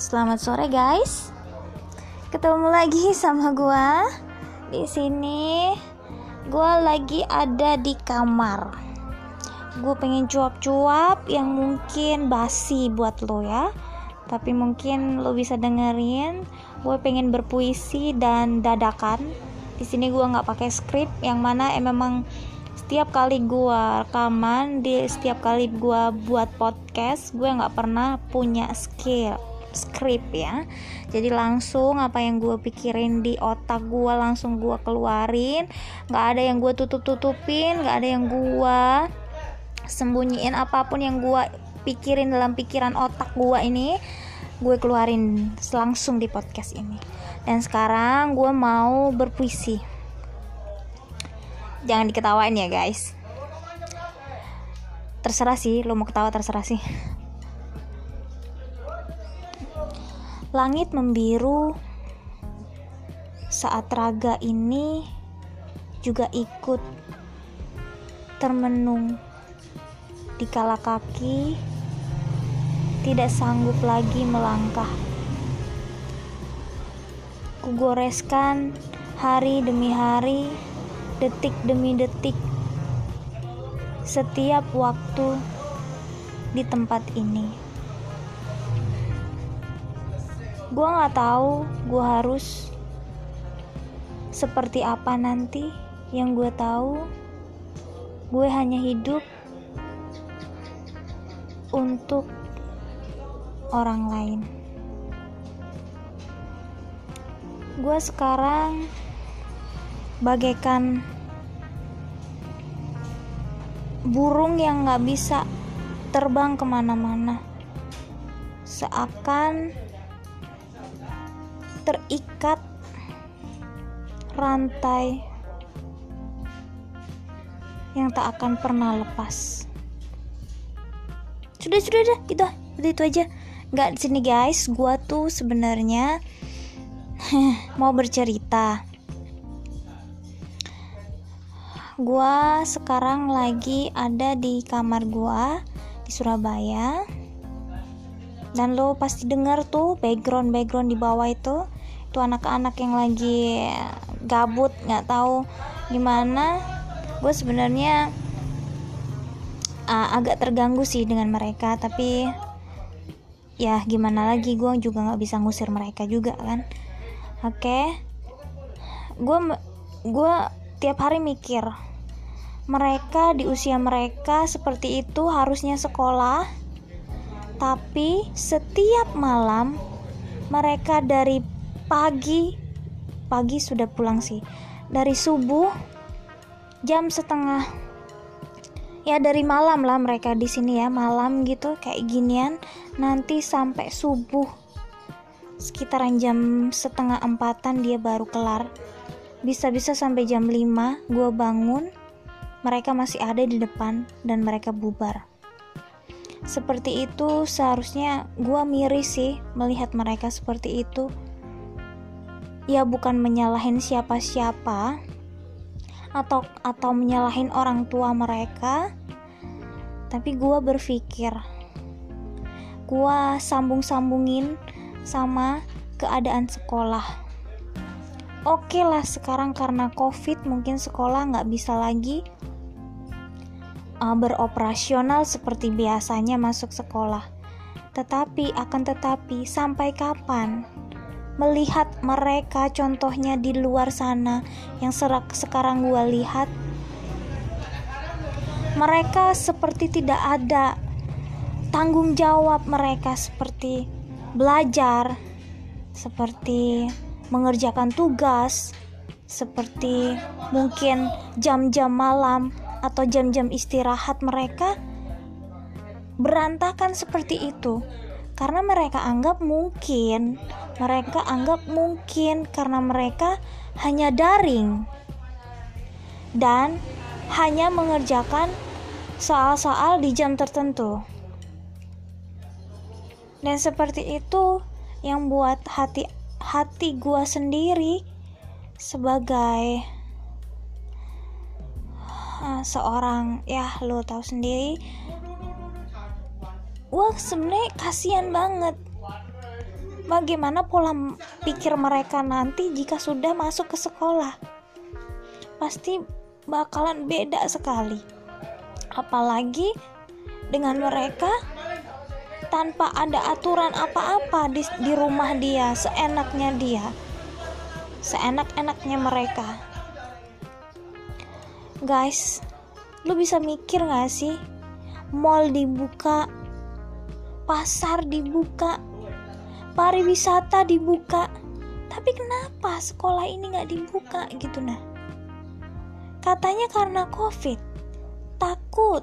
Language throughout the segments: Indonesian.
Selamat sore guys. Ketemu lagi sama gua. Di sini gua lagi ada di kamar. Gue pengen cuap-cuap yang mungkin basi buat lo ya. Tapi mungkin lo bisa dengerin. Gue pengen berpuisi dan dadakan. Di sini gua nggak pakai skrip yang mana eh, memang setiap kali gua rekaman di setiap kali gua buat podcast gue nggak pernah punya skill skrip ya. Jadi langsung apa yang gue pikirin di otak gue langsung gue keluarin. Nggak ada yang gue tutup tutupin nggak ada yang gue sembunyiin apa pun yang gue pikirin dalam pikiran otak gue ini gue keluarin langsung di podcast ini. Dan sekarang gue mau berpuisi. Jangan diketawain ya guys. Terserah sih lo mau ketawa terserah sih langit membiru. Saat raga ini juga ikut termenung di kala kaki. Tidak sanggup lagi melangkah. Kugoreskan hari demi hari detik demi detik setiap waktu di tempat ini. Gue nggak tahu gue harus seperti apa nanti. Yang gue tahu, gue hanya hidup untuk orang lain. Gue sekarang bagaikan burung yang gak bisa terbang ke mana-mana seakan terikat rantai yang tak akan pernah lepas. Sudah sudah dah itu udah itu aja. Nggak di sini guys. Gua tuh sebenarnya mau bercerita. Gua sekarang lagi ada di kamar gua di Surabaya dan lo pasti dengar tuh background background di bawah itu. Itu anak-anak yang lagi gabut nggak tahu gimana. Gue sebenarnya uh, agak terganggu sih dengan mereka. Tapi ya gimana lagi gue juga nggak bisa ngusir mereka juga kan. Oke. Okay? gue gue tiap hari mikir mereka di usia mereka seperti itu harusnya sekolah, tapi setiap malam mereka dari pagi pagi sudah pulang sih. Dari subuh jam setengah ya dari malam lah mereka di sini ya malam gitu kayak ginian nanti sampai subuh sekitaran jam setengah empatan dia baru kelar bisa-bisa sampai jam 5 gue bangun mereka masih ada di depan dan mereka bubar. Seperti itu seharusnya gue miris sih melihat mereka seperti itu. Ya bukan menyalahin siapa-siapa atau atau menyalahin orang tua mereka, tapi gue berpikir gue sambung-sambungin sama keadaan sekolah. Oke okay lah sekarang karena covid mungkin sekolah nggak bisa lagi uh, beroperasional seperti biasanya masuk sekolah. Tetapi akan tetapi sampai kapan melihat mereka contohnya di luar sana yang serak sekarang gue lihat mereka seperti tidak ada tanggung jawab mereka seperti belajar seperti mengerjakan tugas seperti mungkin jam-jam malam atau jam-jam istirahat mereka berantakan seperti itu. Karena mereka anggap mungkin mereka anggap mungkin karena mereka hanya daring dan hanya mengerjakan soal-soal di jam tertentu. Dan seperti itu yang buat hati hati gua sendiri sebagai uh, seorang ya lo tahu sendiri. Wah sebenarnya kasihan banget. Bagaimana pola pikir mereka nanti jika sudah masuk ke sekolah? Pasti bakalan beda sekali. Apalagi dengan mereka tanpa ada aturan apa-apa di, di rumah dia seenaknya dia seenak-enaknya mereka guys lu bisa mikir gak sih? Mall dibuka pasar dibuka pariwisata dibuka. Tapi kenapa sekolah ini nggak dibuka gitu nah? Katanya karena covid. Takut.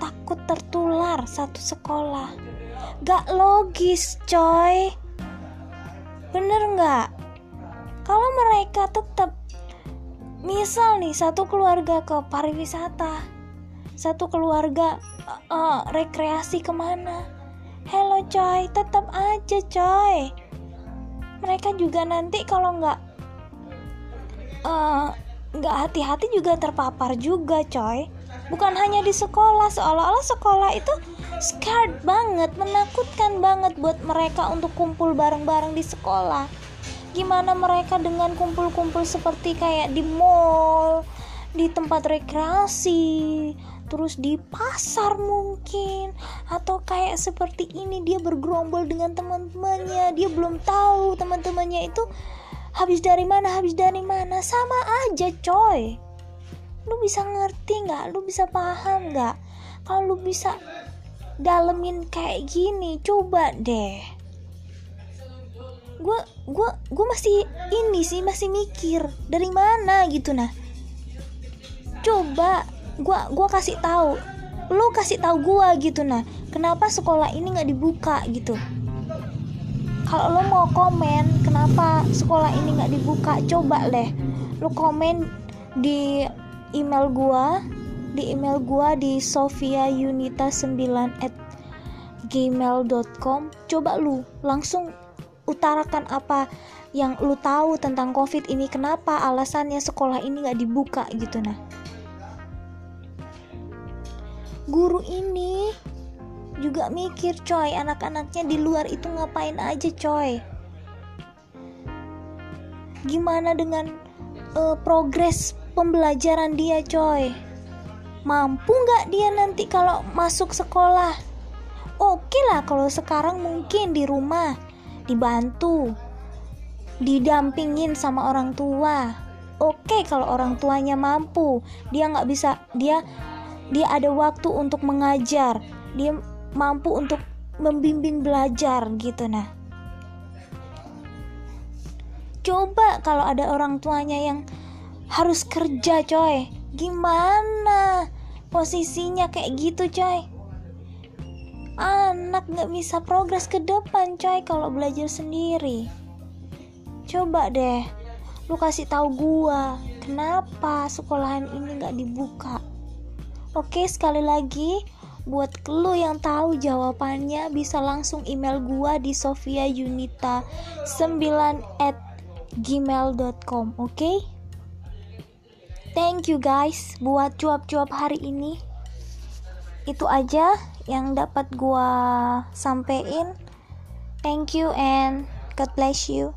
Takut tertular satu sekolah. Gak logis coy. Bener nggak? Kalau mereka tetap misal nih satu keluarga ke pariwisata satu keluarga uh, rekreasi ke mana? Hello coy tetap aja coy. Mereka juga nanti kalau nggak uh, nggak hati-hati juga terpapar juga coy. Bukan hanya di sekolah seolah-olah sekolah itu scared banget menakutkan banget buat mereka untuk kumpul bareng-bareng di sekolah gimana mereka dengan kumpul-kumpul seperti kayak di mall di tempat rekreasi terus di pasar mungkin atau kayak seperti ini dia bergerombol dengan teman-temannya dia belum tahu teman-temannya itu habis dari mana habis dari mana. Sama aja coy. Lu bisa ngerti nggak? Lu bisa paham nggak? Kalau lu bisa dalemin kayak gini coba deh gue gue gue masih ini sih masih mikir dari mana gitu nah. Coba gue gua kasih tahu lu kasih tahu gue gitu nah. Kenapa sekolah ini nggak dibuka gitu? Kalau lo mau komen kenapa sekolah ini nggak dibuka coba deh. Lo komen di email gua di email gua di sofiayunita9 at gmail.com coba lu langsung utarakan apa yang lu tahu tentang covid ini kenapa alasannya sekolah ini nggak dibuka gitu nah. Guru ini juga mikir coy anak-anaknya di luar itu ngapain aja coy? Gimana dengan uh, progres pembelajaran dia coy? Mampu nggak dia nanti kalau masuk sekolah? Oke okay lah kalau sekarang mungkin di rumah dibantu didampingin sama orang tua. Oke okay, kalau orang tuanya mampu dia nggak bisa dia dia ada waktu untuk mengajar. Dia mampu untuk membimbing belajar gitu nah. Coba kalau ada orang tuanya yang harus kerja coy. Gimana posisinya kayak gitu coy anak nggak bisa progres ke depan coy kalau belajar sendiri. Coba deh lu kasih tahu gua kenapa sekolahan ini nggak dibuka? Oke sekali lagi buat lu yang tahu jawabannya bisa langsung email gua di sofiayunita 9 at gmail.com oke? Okay? thank you guys buat cuap-cuap hari ini itu aja yang dapat gua sampein. Thank you and God bless you